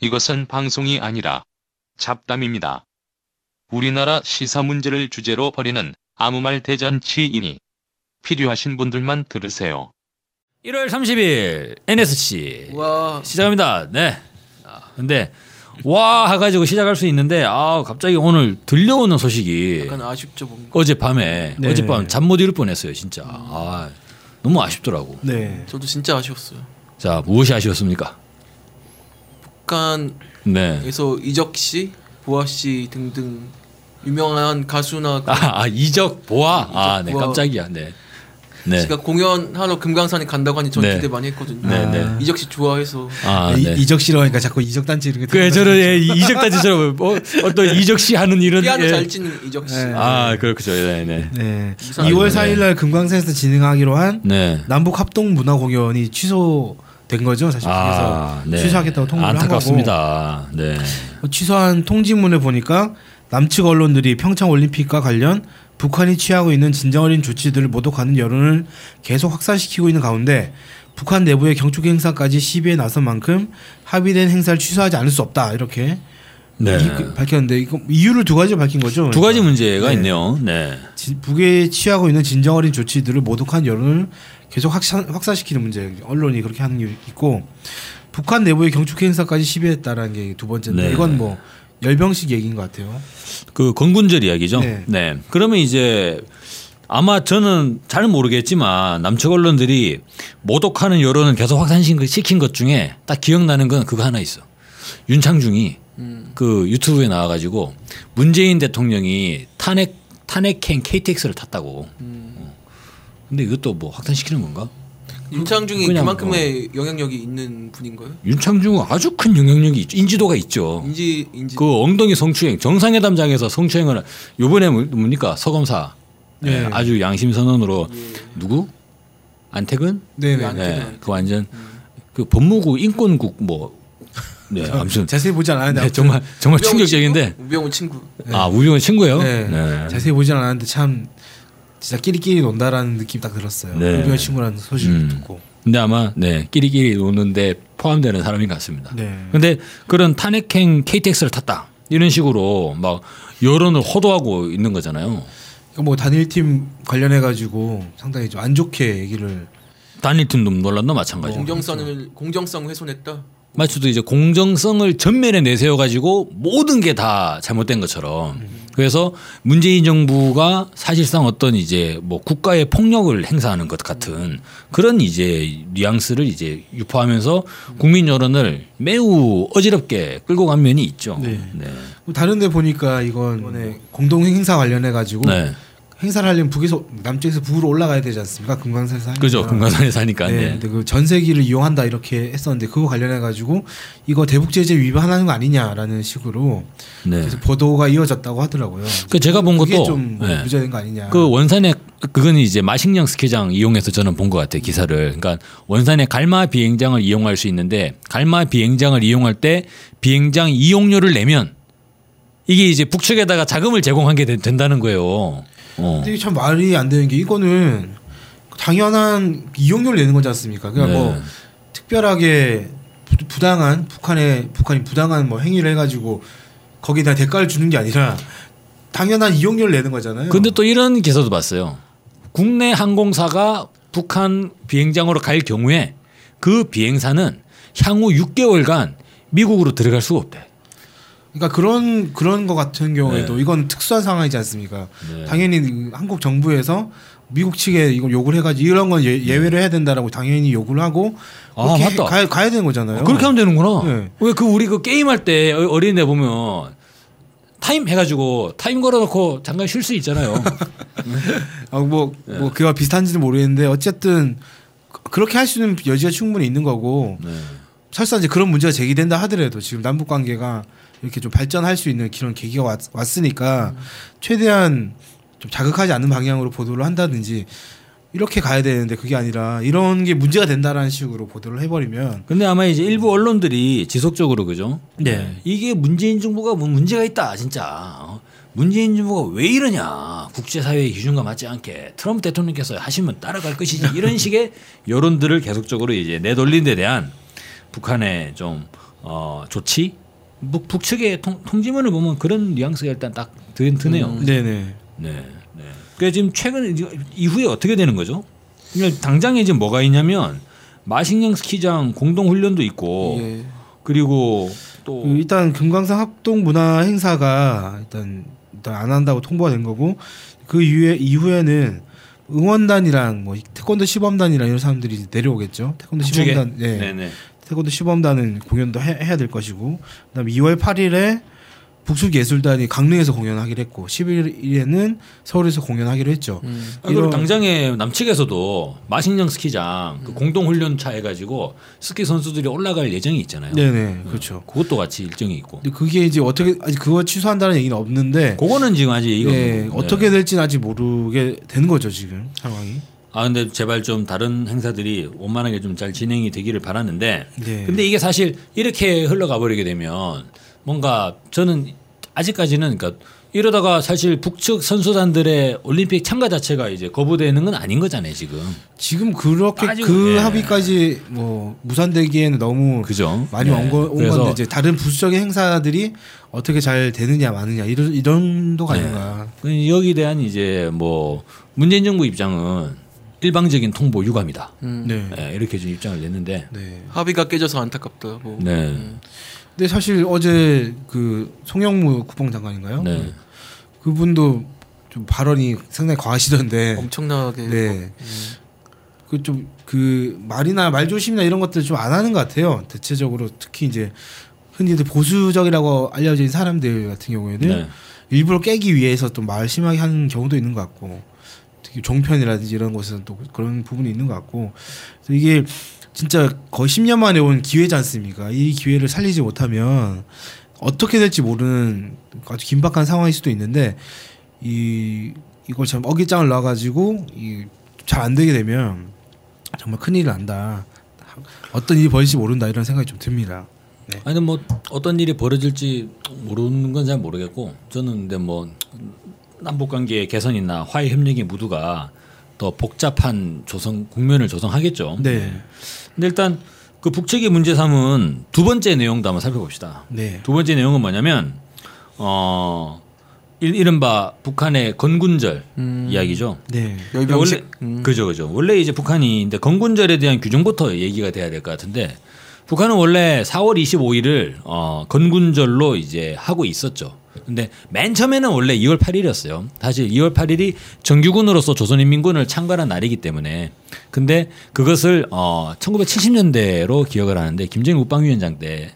이것은 방송이 아니라 잡담입니다. 우리나라 시사 문제를 주제로 벌이는 아무 말 대잔치이니 필요하신 분들만 들으세요. 1월 30일 NSC 와 시작합니다. 네. 아, 근데 와 해가지고 시작할 수 있는데 아 갑자기 오늘 들려오는 소식이 약간 아쉽죠 뭔가. 어젯밤에 네. 어젯밤 잠 못 이룰 뻔했어요 진짜. 아 너무 아쉽더라고. 네. 저도 진짜 아쉬웠어요. 자 무엇이 아쉬웠습니까? 북한에서 네. 이적 씨, 보아 씨 등등 유명한 가수나 그 아, 아 이적 보아. 아, 이적 네 보아. 깜짝이야. 네. 네. 씨가 공연하러 금강산에 간다고 하니 전 네. 기대 많이 했거든요. 네, 네. 이적 씨 좋아해서 아, 이, 네. 이적 싫어하니까 자꾸 이적 단체 이렇게. 그래 저는 예, 이적 단지처럼 어, 어떤 이적 씨 하는 이런 피아노 예. 잘 치는 이적 씨. 네. 아 그렇죠. 네, 네. 네. 이상- 2월 네. 4일 날 금강산에서 진행하기로 한 네. 남북 합동 문화 공연이 취소 된 거죠. 사실 아, 그래서 취소하겠다고 통보를 안타깝습니다. 네. 한 거고 취소한 통지문을 보니까 남측 언론들이 평창 올림픽과 관련 북한이 취하고 있는 진정 어린 조치들을 모독하는 여론을 계속 확산시키고 있는 가운데 북한 내부의 경축 행사까지 시비에 나선 만큼 합의된 행사를 취소하지 않을 수 없다 이렇게 네. 이- 밝혔는데 이거 이유를 두 가지로 밝힌 거죠. 두 가지 문제가 네. 있네요. 네. 지- 북에 취하고 있는 진정 어린 조치들을 모독한 여론을 계속 확산, 확산시키는 문제 언론이 그렇게 하는 게 있고 북한 내부의 경축 행사까지 시비했다라는 게 두 번째인데 네. 이건 뭐 열병식 얘기인 것 같아요. 그 건군절 이야기죠. 네. 네. 그러면 이제 아마 저는 잘 모르겠지만 남측 언론들이 모독하는 여론을 계속 확산시킨 것 중에 딱 기억나는 건 그거 하나 있어. 윤창중이 음. 그 유튜브에 나와가지고 문재인 대통령이 탄핵 탄핵행 KTX를 탔다고. 음. 어. 근데 이것도 뭐 확산시키는 건가? 윤창중이 그냥 그만큼의 영향력이 있는 분인가요? 윤창중은 아주 큰 영향력이 있죠. 인지도가 있죠. 인지 인지 그 엉덩이 성추행 정상회담장에서 성추행을 요번에 뭐- 뭡니까 서검사 네. 예, 아주 양심 선언으로 누구 안택은 네네. 안- 네, 안택은, 그 완전 그 법무부 인권국 뭐 네, 아무튼 자세히 보지 않았는데 네, 정말 정말 우병우 충격적인데 친구? 우병우 친구. 아 우병우 친구예요. 네. 네. 자세히 보지 않았는데 참 진짜 끼리끼리 논다라는 느낌 딱 들었어요. 네. 우병우 친구라는 소식을 음. 듣고. 근데 아마 네 끼리끼리 노는데 포함되는 사람인 것 같습니다. 네. 근데 그런 탄핵행 KTX를 탔다 이런 식으로 막 여론을 호도하고 있는 거잖아요. 그러니까 뭐 단일팀 관련해 가지고 상당히 좀 안 좋게 얘기를 단일팀도 논란도 마찬가지고. 공정성을 공정성 훼손했다. 마치도 이제 공정성을 전면에 내세워 가지고 모든 게 다 잘못된 것처럼 그래서 문재인 정부가 사실상 어떤 이제 뭐 국가의 폭력을 행사하는 것 같은 그런 이제 뉘앙스를 이제 유포하면서 국민 여론을 매우 어지럽게 끌고 간 면이 있죠. 네. 네. 다른 데 보니까 이건 이번에 공동 행사 관련해 가지고 네. 행사를 하려면 북에서 남쪽에서 북으로 올라가야 되지 않습니까? 금강산에서 하니까. 그죠. 금강산에 사니까. 네. 네. 근데 그 전세기를 이용한다 이렇게 했었는데 그거 관련해 가지고 이거 대북 제재 위반하는 거 아니냐라는 식으로 네. 계속 보도가 이어졌다고 하더라고요. 그 제가 본 것도 좀 네. 무죄된 거 아니냐. 그 원산에 그건 이제 마식령 스키장 이용해서 저는 본 것 같아요 기사를. 그러니까 원산에 갈마 비행장을 이용할 수 있는데 갈마 비행장을 이용할 때 비행장 이용료를 내면 이게 이제 북측에다가 자금을 제공하게 된- 된다는 거예요. 어. 근데 이게 참 말이 안 되는 게 이거는 당연한 이용료를 내는 거지 않습니까? 그러니까 네. 뭐 특별하게 부- 부당한 북한의 북한이 부당한 뭐 행위를 해가지고 거기다 대가를 주는 게 아니라 당연한 이용료를 내는 거잖아요. 근데 또 이런 기사도 봤어요. 국내 항공사가 북한 비행장으로 갈 경우에 그 비행사는 향후 6개월간 미국으로 들어갈 수가 없대. 그러니까 그런 그런 거 같은 경우에도 네. 이건 특수한 상황이지 않습니까? 네. 당연히 한국 정부에서 미국 측에 이걸 요구를 해가지고 이런 건 예, 예외를 해야 된다라고 당연히 요구를 하고 아, 맞다. 가야, 가야 되는 거잖아요. 그렇게 하면 되는구나. 네. 왜그 우리 그 게임 할 때 어- 어린애 보면 타임 해가지고 타임 걸어놓고 잠깐 쉴 수 있잖아요. 아, 뭐, 네. 뭐, 그와 비슷한지는 모르겠는데, 어쨌든, 그- 그렇게 할 수 있는 여지가 충분히 있는 거고, 네. 설사 이제 그런 문제가 제기된다 하더라도 지금 남북 관계가 이렇게 좀 발전할 수 있는 그런 계기가 왔, 왔으니까, 최대한 좀 자극하지 않는 방향으로 보도를 한다든지, 이렇게 가야 되는데 그게 아니라 이런 게 문제가 된다라는 식으로 보도를 해버리면 근데 아마 이제 일부 언론들이 지속적으로 그죠? 네. 이게 문재인 정부가 뭐 문제가 있다 진짜. 어? 문재인 정부가 왜 이러냐 국제사회의 기준과 맞지 않게 트럼프 대통령께서 하시면 따라갈 것이지 이런 식의 여론들을 계속적으로 이제 내돌린 데 대한 북한의 좀 어, 조치 북, 북측의 통, 통지문을 보면 그런 뉘앙스가 일단 딱 드, 드네요. 네네. 네. 네. 그래 지금 최근 이후에 어떻게 되는 거죠? 그러니까 당장에 지금 뭐가 있냐면 마식령 스키장 공동 훈련도 있고 예. 그리고 또그 일단 금강산 합동 문화 행사가 일단 일단 안 한다고 통보가 된 거고 그 이후에 이후에는 응원단이랑 뭐 태권도 시범단이랑 이런 사람들이 내려오겠죠. 태권도? 시범단, 네. 네네. 태권도 시범단은 공연도 해, 해야 될 것이고, 그다음에 2월 8일에 북측 예술단이 강릉에서 공연하기로 했고, 11일에는 서울에서 공연하기로 했죠. 음. 아, 그리고 당장에 남측에서도 마식령 스키장 그 공동 훈련차 해가지고 스키 선수들이 올라갈 예정이 있잖아요. 네네, 그렇죠. 그것도 같이 일정이 있고. 근데 그게 이제 어떻게 아직 그거 취소한다는 얘기는 없는데, 그거는 지금 아직 얘기가 네, 없는 어떻게 될지는 아직 모르게 되는 거죠 지금 상황이. 아 근데 제발 좀 다른 행사들이 원만하게 좀 잘 진행이 되기를 바랐는데 네. 근데 이게 사실 이렇게 흘러가 버리게 되면 뭔가 저는 아직까지는 그러니까 이러다가 사실 북측 선수단들의 올림픽 참가 자체가 이제 거부되는 건 아닌 거잖아요 지금 지금 그렇게 빠지고- 그 예. 합의까지 뭐 무산되기에는 너무 그죠 많이 네. 온, 거, 온 건데 이제 다른 부수적인 행사들이 어떻게 잘 되느냐 마느냐 이런 이런 도가 네. 아닌가. 그 여기 대한 이제 뭐 문재인 정부 입장은 일방적인 통보 유감이다 음. 네. 네, 이렇게 좀 입장을 냈는데 네. 합의가 깨져서 안타깝다고. 네. 근데 사실 어제 그 송영무 국방장관인가요? 네. 그분도 좀 발언이 상당히 과하시던데. 엄청나게. 네. 그좀그 말이나 말조심이나 이런 것들 좀 안 하는 것 같아요. 대체적으로 특히 이제 흔히들 보수적이라고 알려진 사람들 같은 경우에는 네. 일부러 깨기 위해서 또 말 심하게 하는 경우도 있는 것 같고 특히 종편이라든지 이런 곳에서는 또 그런 부분이 있는 것 같고 이게 진짜 거의 10년 만에 온 기회지 않습니까? 이 기회를 살리지 못하면 어떻게 될지 모르는 아주 긴박한 상황일 수도 있는데 이 이걸 참 어깃장을 놔가지고 잘안 되게 되면 정말 큰일이 난다. 어떤 일이 벌어질지 모른다 이런 생각이 좀 듭니다. 네. 아니 뭐 어떤 일이 벌어질지 모르는 건 잘 모르겠고 저는 근데 뭐 남북 관계 개선이나 화해 협력의 무드가 더 복잡한 조성 국면을 조성하겠죠. 네. 근데 일단 그 북측의 문제 삼은 두 번째 내용도 한번 살펴봅시다. 네. 두 번째 내용은 뭐냐면 어 일- 이른바 북한의 건군절 음. 이야기죠. 네. 열병식. 원래 음. 그죠 그죠. 원래 이제 북한이 근데 건군절에 대한 규정부터 얘기가 돼야 될 것 같은데 북한은 원래 4월 25일을 어 건군절로 이제 하고 있었죠. 근데 맨 처음에는 원래 2월 8일이었어요. 사실 2월 8일이 정규군으로서 조선인민군을 창건한 날이기 때문에 근데 그것을 어 1970년대로 기억을 하는데 김정일 국방위원장 때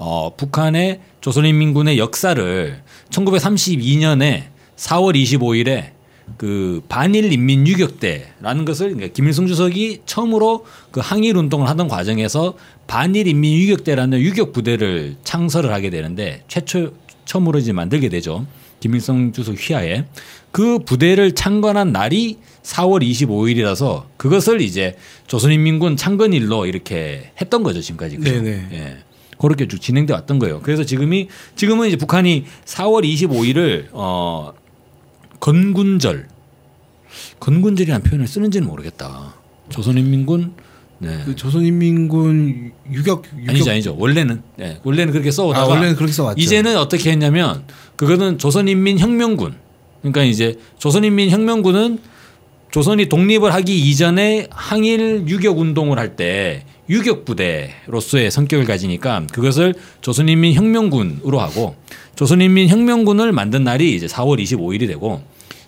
어, 북한의 조선인민군의 역사를 1932년에 4월 25일에 그 반일 인민 유격대라는 것을 그러니까 김일성 주석이 처음으로 그 항일 운동을 하던 과정에서 반일 인민 유격대라는 유격 부대를 창설을 하게 되는데 최초 처음으로 이제 만들게 되죠. 김일성 주석 휘하에 그 부대를 창건한 날이 4월 25일이라서 그것을 이제 조선인민군 창건일로 이렇게 했던 거죠 지금까지. 그죠? 네네. 예. 그렇게 쭉 진행돼 왔던 거예요. 그래서 지금이 지금은 이제 북한이 4월 25일을 어 건군절 건군절이라는 표현을 쓰는지는 모르겠다. 조선인민군 네. 그 조선인민군 유격, 유격 아니죠 아니죠 원래는 네. 원래는 그렇게 아, 써오다가 원래는 그렇게 써왔죠. 이제는 어떻게 했냐면 그거는 조선인민혁명군 그러니까 이제 조선인민혁명군은 조선이 독립을 하기 이전에 항일 유격 운동을 할 때 유격 부대로서의 성격을 가지니까 그것을 조선인민혁명군으로 하고 조선인민혁명군을 만든 날이 이제 4월 25일이 되고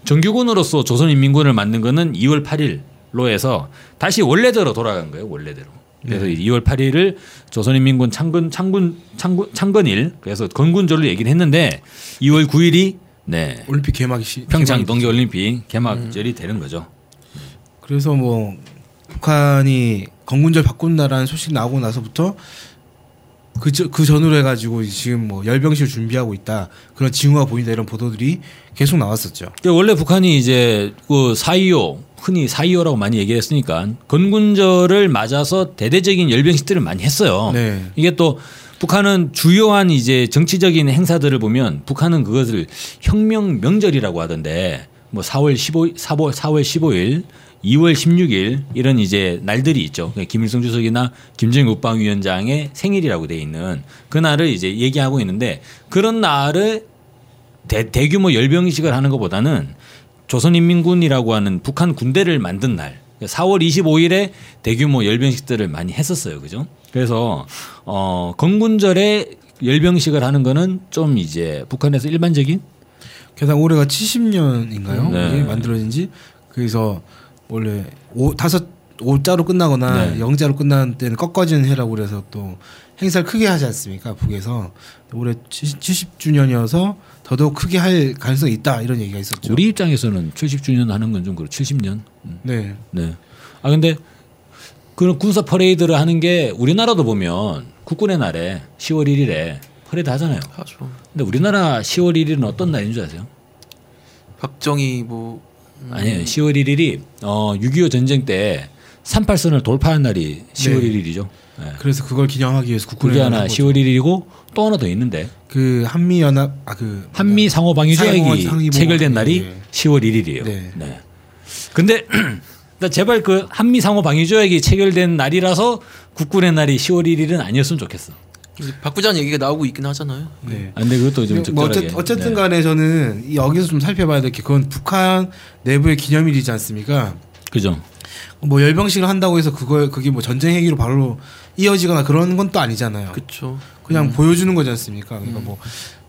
정규군으로서 조선인민군을 만든 거는 2월 8일 로 해서 다시 원래대로 돌아간 거예요 원래대로. 그래서 2월 8일을 조선인민군 창건 창군 창군 창건일 그래서 건군절로 얘기를 했는데 2월 9일이 네 올림픽 개막이 시, 평창 동계올림픽 개막절이 되는 거죠. 그래서 뭐 북한이 건군절 바꾼다라는 소식 나오고 나서부터 그, 저- 그 전으로 해가지고 지금 뭐 열병실 준비하고 있다 그런 징후가 보인다 이런 보도들이 계속 나왔었죠. 원래 북한이 이제 그4.25 흔히 4.25라고 많이 얘기했으니까 건군절을 맞아서 대대적인 열병식들을 많이 했어요. 네. 이게 또 북한은 주요한 이제 정치적인 행사들을 보면 북한은 그것을 혁명 명절이라고 하던데 뭐 4월 15일 4월 4월 15일 2월 16일 이런 이제 날들이 있죠. 그러니까 김일성 주석이나 김정일 국방위원장의 생일이라고 돼 있는 그날을 이제 얘기하고 있는데 그런 날을 대, 대규모 열병식을 하는 것보다는 조선인민군이라고 하는 북한 군대를 만든 날 4월 25일에 대규모 열병식들을 많이 했었어요. 그죠? 그래서 어 건군절에 열병식을 하는 거는 좀 이제 북한에서 일반적인 게다가 올해가 70년인가요? 네. 만들어진 지 그래서 원래 오 다섯 오자로 끝나거나 네. 영자로 끝나는 때는 꺾어지는 해라고 그래서 또 행사를 크게 하지 않습니까? 북에서 올해 70, 주년이어서 더더욱 크게 할 가능성이 있다 이런 얘기가 있었죠. 우리 입장에서는 70주년 하는 건 좀 그렇고 70년. 네. 네. 아 근데 그런 군사 퍼레이드를 하는 게 우리나라도 보면 국군의 날에 10월 1일에 퍼레이드 하잖아요. 하죠. 근데 우리나라 10월 1일은 어떤 날인 줄 아세요? 박정희 뭐 아니에요. 10월 1일이 어, 6.25 전쟁 때 38선을 돌파한 날이 10월 네. 1일이죠. 네. 그래서 그걸 기념하기 위해서 국군에 하나 10월 1일이고 또 하나 더 있는데 그 한미 연합 아 그 한미 상호 방위 조약이 체결된 날이 네. 10월 1일이에요. 네. 네. 근데 나 제발 그 한미 상호 방위 조약이 체결된 날이라서 국군의 날이 10월 1일은 아니었으면 좋겠어. 바꾸자는 얘기가 나오고 있긴 하잖아요. 네. 아, 근데 그것도 좀 뭐 적절하게. 어쨌, 어쨌든 네. 간에 저는 이 여기서 좀 살펴봐야 될 게 그건 북한 내부의 기념일이지 않습니까? 그죠. 뭐 열병식을 한다고 해서 그거 그게 뭐 전쟁 행위로 바로 이어지거나 그런 건 또 아니잖아요. 그렇죠. 그냥 보여주는 거지 않습니까? 그러니까 뭐,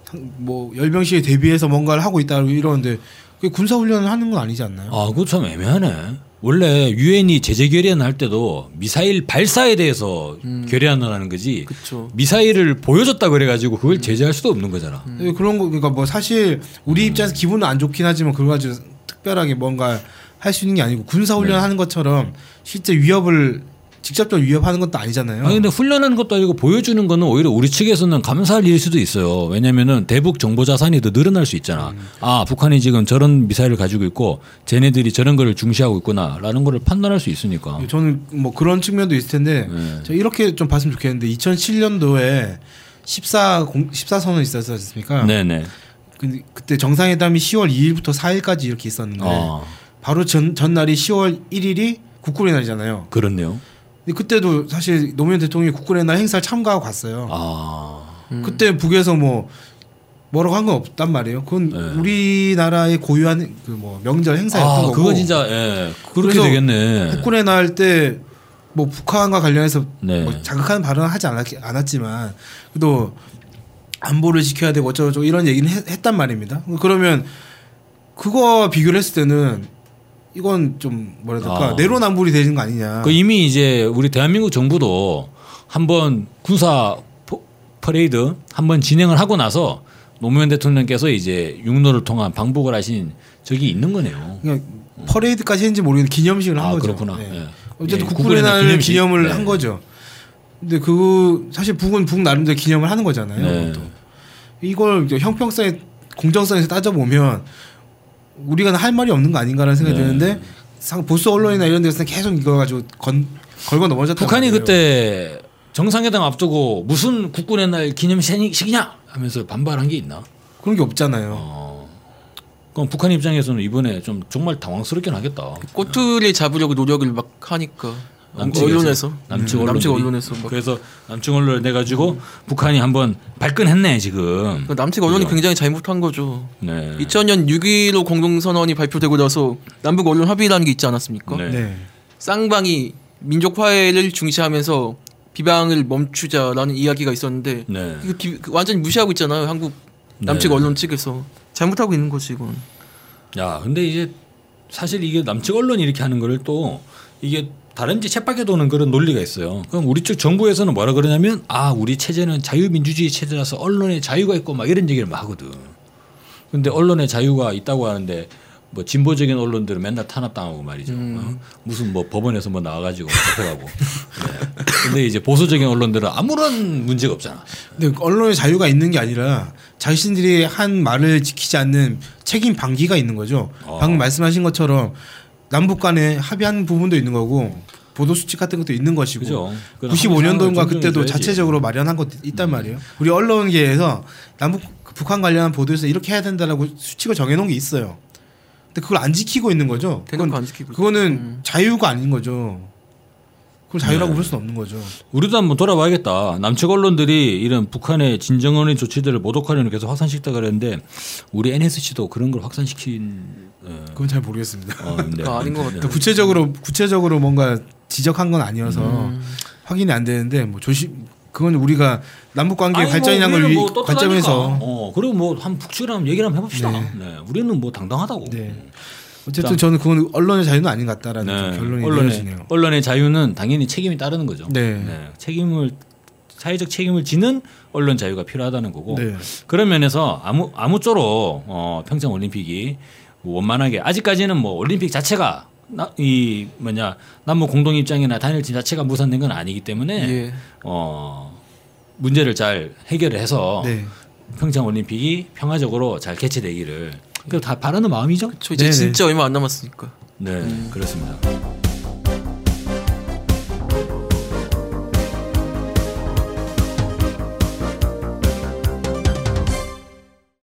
상- 뭐 열병식에 대비해서 뭔가를 하고 있다 이러는데 그게 군사 훈련을 하는 건 아니지 않나요? 아, 그거 참 애매하네. 원래 유엔이 제재 결의안 할 때도 미사일 발사에 대해서 결의안을 하는 거지. 그렇죠. 미사일을 보여줬다 그래가지고 그걸 제재할 수도 없는 거잖아. 네, 그런 거 그러니까 뭐 사실 우리 입장에서 기분은 안 좋긴 하지만 그거 가지고 특별하게 뭔가 할 수 있는 게 아니고 군사 훈련하는 것처럼 실제 위협을 직접적으로 위협하는 것도 아니잖아요. 아니 근데 훈련하는 것도 아니고 보여주는 거는 오히려 우리 측에서는 감사할 일일 수도 있어요. 왜냐면은 대북 정보 자산이 더 늘어날 수 있잖아. 아 북한이 지금 저런 미사일을 가지고 있고 쟤네들이 저런 거를 중시하고 있구나라는 거를 판단할 수 있으니까. 저는 뭐 그런 측면도 있을 텐데 네. 저 이렇게 좀 봤으면 좋겠는데 2007년도에 14 공, 14선언 있었지 않습니까? 네네. 근데 그때 정상회담이 10월 2일부터 4일까지 이렇게 있었는데 아 바로 전 전날이 10월 1일이 국군의 날이잖아요. 그렇네요. 근데 그때도 사실 노무현 대통령이 국군의 날 행사를 참가하고 갔어요. 아 그때 북에서 뭐 뭐라고 한 건 없단 말이에요. 그건 네. 우리나라의 고유한 그 뭐 명절 행사였던 아 거고. 그거 진짜 예 그렇게 되겠네. 국군의 날 때 뭐 북한과 관련해서 네. 뭐 자극하는 발언을 하지 않았, 않았지만 그래도 안보를 지켜야 되고 어쩌고저쩌고 이런 얘기는 했, 단 말입니다. 그러면 그거 비교를 했을 때는 이건 좀 될까 아. 내로남불이 되는 거 아니냐. 그 이미 이제 우리 대한민국 정부도 한번 군사 포- 퍼레이드 한번 진행을 하고 나서 노무현 대통령께서 이제 육로를 통한 방북을 하신 적이 있는 거네요. 그냥 퍼레이드까지 했는지 모르겠는데 기념식을 한 아, 거죠. 그렇구나. 네. 예. 어쨌든 예, 국군의 날 기념식. 기념을 네. 한 거죠. 근데 그 사실 북은 북 나름대로 기념을 하는 거잖아요. 네. 이걸 형평성에 공정성에서 따져 보면 우리가 할 말이 없는 거 아닌가라는 생각이 네. 드는데 상 보수 언론이나 이런 데서는 계속 이거 가지고 건 걸고 넘어졌단 북한이 말이에요. 그때 정상회담 앞두고 무슨 국군의 날 기념식이냐 하면서 반발한 게 있나? 그런 게 없잖아요. 어. 그럼 북한 입장에서는 이번에 좀 정말 당황스럽긴 하겠다. 꼬투리 잡으려고 노력을 막 하니까 남측에서. 언론에서 남측 음, 언론들이. 남측 언론에서 막. 그래서 남측 언론을 내 가지고 북한이 한번 발끈했네 지금. 그 남측 언론이 그죠? 굉장히 잘못한 거죠. 네. 2000년 6.15 공동선언이 발표되고 나서 남북 언론 합의라는 게 있지 않았습니까? 네. 네. 쌍방이 민족 화해를 중시하면서 비방을 멈추자라는 이야기가 있었는데 네. 이거 비- 그 완전히 무시하고 있잖아요. 한국 남측 네. 언론 측에서 잘못하고 있는 거지 이건. 야, 근데 이제 사실 이게 남측 언론이 이렇게 하는 거를 또 이게 다른지 쳇바퀴 도는 그런 논리가 있어요. 그럼 우리 측 정부에서는 뭐라 그러냐면 아, 우리 체제는 자유민주주의 체제라서 언론의 자유가 있고 막 이런 얘기를 막 하거든. 근데 언론의 자유가 있다고 하는데 뭐 진보적인 언론들은 맨날 탄압당하고 말이죠. 어? 무슨 뭐 법원에서 뭐 나와가지고 잡혀가고. 네. 근데 이제 보수적인 언론들은 아무런 문제가 없잖아. 근데 언론의 자유가 있는 게 아니라 자신들이 한 말을 지키지 않는 책임 방기가 있는 거죠. 어. 방금 말씀하신 것처럼 남북 간에 합의한 부분도 있는 거고 보도 수칙 같은 것도 있는 것이고 그죠. 그건 95년도인가 항상 그때도. 음. 자체적으로 마련한 것도 있단 말이에요. 우리 언론계에서 남북 북한 관련한 보도에서 이렇게 해야 된다라고 수칙을 정해놓은 게 있어요. 근데 그걸 안 지키고 있는 거죠. 그건, 안 지키고. 그거는 음. 자유가 아닌 거죠. 그걸 자유라고 네. 부를 수는 없는 거죠. 우리도 한번 돌아봐야겠다. 남측 언론들이 이런 북한의 진정언의 조치들을 모독하려는 계속 확산시켰다 그랬는데 우리 NSC도 그런 걸 확산시킨 어, 그건 잘 모르겠습니다. 어, 네. 아, 아닌 것 같다. 또 구체적으로 구체적으로 뭔가 지적한 건 아니어서 음. 확인이 안 되는데 뭐 조심 그건 우리가 남북 관계 아니, 발전이란 뭐걸 뭐. 관점에서 어, 그리고 뭐 한 북측이랑 얘기를 한번 해봅시다. 네. 네. 우리는 뭐 당당하다고. 네. 어쨌든 저는 그건 언론의 자유는 아닌 것 같다라는 좀 네. 결론이 언론의, 내려지네요. 언론의 자유는 당연히 책임이 따르는 거죠. 네. 책임을 사회적 책임을 지는 언론 자유가 필요하다는 거고 네. 그런 면에서 아무 아무쪼록 어, 평창 올림픽이 원만하게 아직까지는 뭐 올림픽 자체가 나, 이 뭐냐 남북 공동 입장이나 단일팀 자체가 무산된 건 아니기 때문에 예. 어 문제를 잘 해결을 해서 네. 평창 올림픽이 평화적으로 잘 개최되기를 그다 바라는 마음이죠. 저 이제 네네. 진짜 얼마 안 남았으니까. 네 그렇습니다.